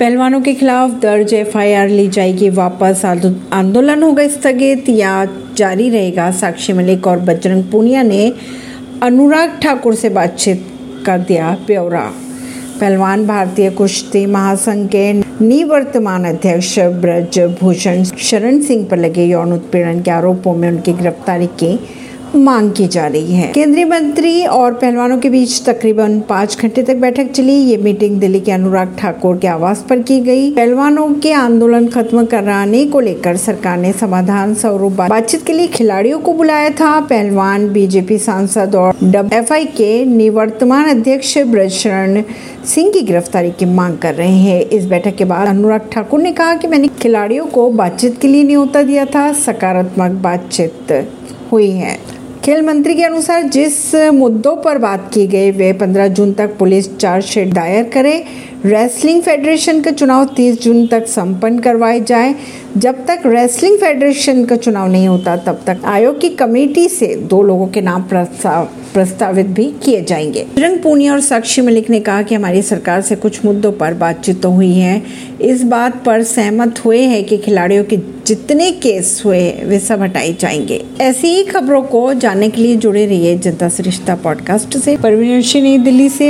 पहलवानों के खिलाफ दर्ज एफआईआर ली जाएगी वापस। आंदोलन होगा स्थगित या जारी रहेगा, साक्षी मलिक और बजरंग पूनिया ने अनुराग ठाकुर से बातचीत कर दिया ब्यौरा। पहलवान भारतीय कुश्ती महासंघ के निवर्तमान अध्यक्ष ब्रज भूषण शरण सिंह पर लगे यौन उत्पीड़न के आरोपों में उनकी गिरफ्तारी की मांग की जा रही है। केंद्रीय मंत्री और पहलवानों के बीच तकरीबन पाँच घंटे तक बैठक चली। ये मीटिंग दिल्ली के अनुराग ठाकुर के आवास पर की गई। पहलवानों के आंदोलन खत्म कराने को लेकर सरकार ने समाधान स्वरूप बातचीत के लिए खिलाड़ियों को बुलाया था। पहलवान, बीजेपी सांसद और एफ़ के निवर्तमान अध्यक्ष ब्रजशरण सिंह की गिरफ्तारी की मांग कर रहे हैं। इस बैठक के बाद अनुराग ठाकुर ने कहा कि मैंने खिलाड़ियों को बातचीत के लिए न्योता दिया था। सकारात्मक बातचीत हुई है। खेल मंत्री के अनुसार जिस मुद्दों पर बात की गई, वे 15 जून तक पुलिस चार्जशीट दायर करे। रेसलिंग फेडरेशन का चुनाव 30 जून तक संपन्न करवाए जाए। जब तक रेसलिंग फेडरेशन का चुनाव नहीं होता, तब तक आयोग की कमेटी से दो लोगों के नाम प्रस्ताव प्रस्तावित भी किए जाएँगे। बजरंग पूनिया और साक्षी मलिक ने कहा कि हमारी सरकार से कुछ मुद्दों पर बातचीत तो हुई है। इस बात पर सहमत हुए हैं कि खिलाड़ियों के जितने केस हुए वे सब हटाए जाएँगे। ऐसी ही खबरों को जानने के लिए जुड़े रहिए जनता सरिश्ता पॉडकास्ट से। परवीन नई दिल्ली से